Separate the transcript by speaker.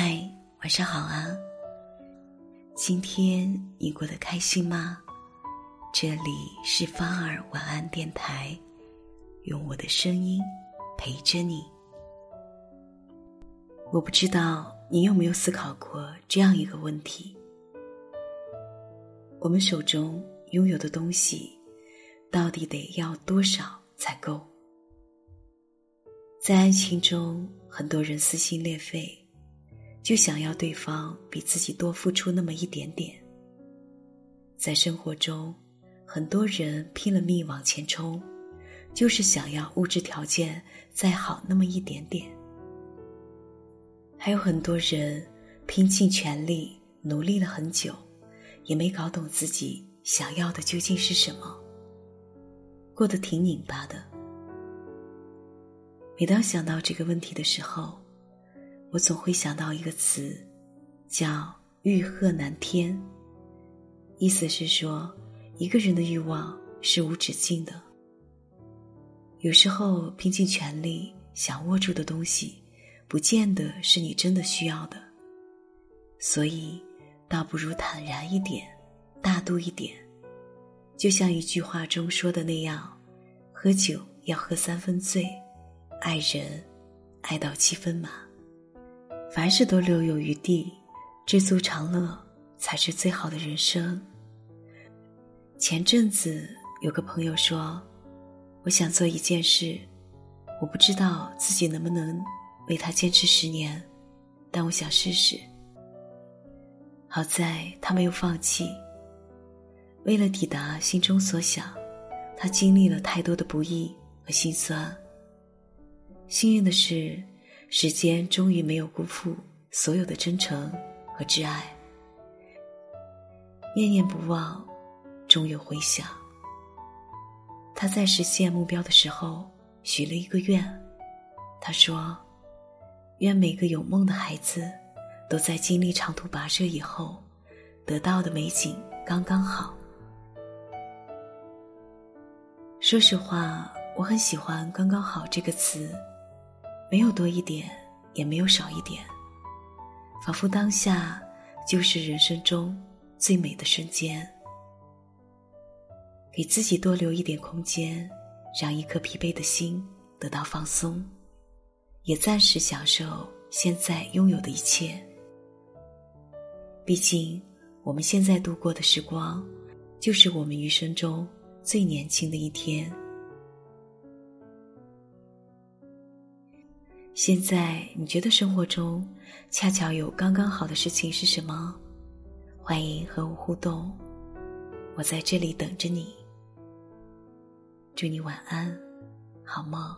Speaker 1: 嗨，晚上好啊！今天你过得开心吗？这里是芳儿晚安电台，用我的声音陪着你。我不知道你有没有思考过这样一个问题：我们手中拥有的东西，到底得要多少才够？在爱情中，很多人撕心裂肺。就想要对方比自己多付出那么一点点。在生活中，很多人拼了命往前冲，就是想要物质条件再好那么一点点。还有很多人拼尽全力努力了很久，也没搞懂自己想要的究竟是什么，过得挺拧巴的。每当想到这个问题的时候，我总会想到一个词，叫“欲壑难填”。意思是说，一个人的欲望是无止境的。有时候拼尽全力想握住的东西，不见得是你真的需要的。所以，倒不如坦然一点，大度一点。就像一句话中说的那样：“喝酒要喝三分醉，爱人爱到七分满。”凡事都留有余地，知足常乐才是最好的人生。前阵子有个朋友说：“我想做一件事，我不知道自己能不能为他坚持十年，但我想试试。”好在他没有放弃。为了抵达心中所想，他经历了太多的不易和心酸。幸运的是。时间终于没有辜负所有的真诚和挚爱，念念不忘，终有回响。他在实现目标的时候许了一个愿，他说：“愿每个有梦的孩子，都在经历长途跋涉以后，得到的美景刚刚好。”说实话，我很喜欢“刚刚好”这个词。没有多一点，也没有少一点，仿佛当下就是人生中最美的瞬间。给自己多留一点空间，让一颗疲惫的心得到放松，也暂时享受现在拥有的一切。毕竟，我们现在度过的时光，就是我们余生中最年轻的一天。现在你觉得生活中恰巧有刚刚好的事情是什么？欢迎和我互动，我在这里等着你。祝你晚安，好梦。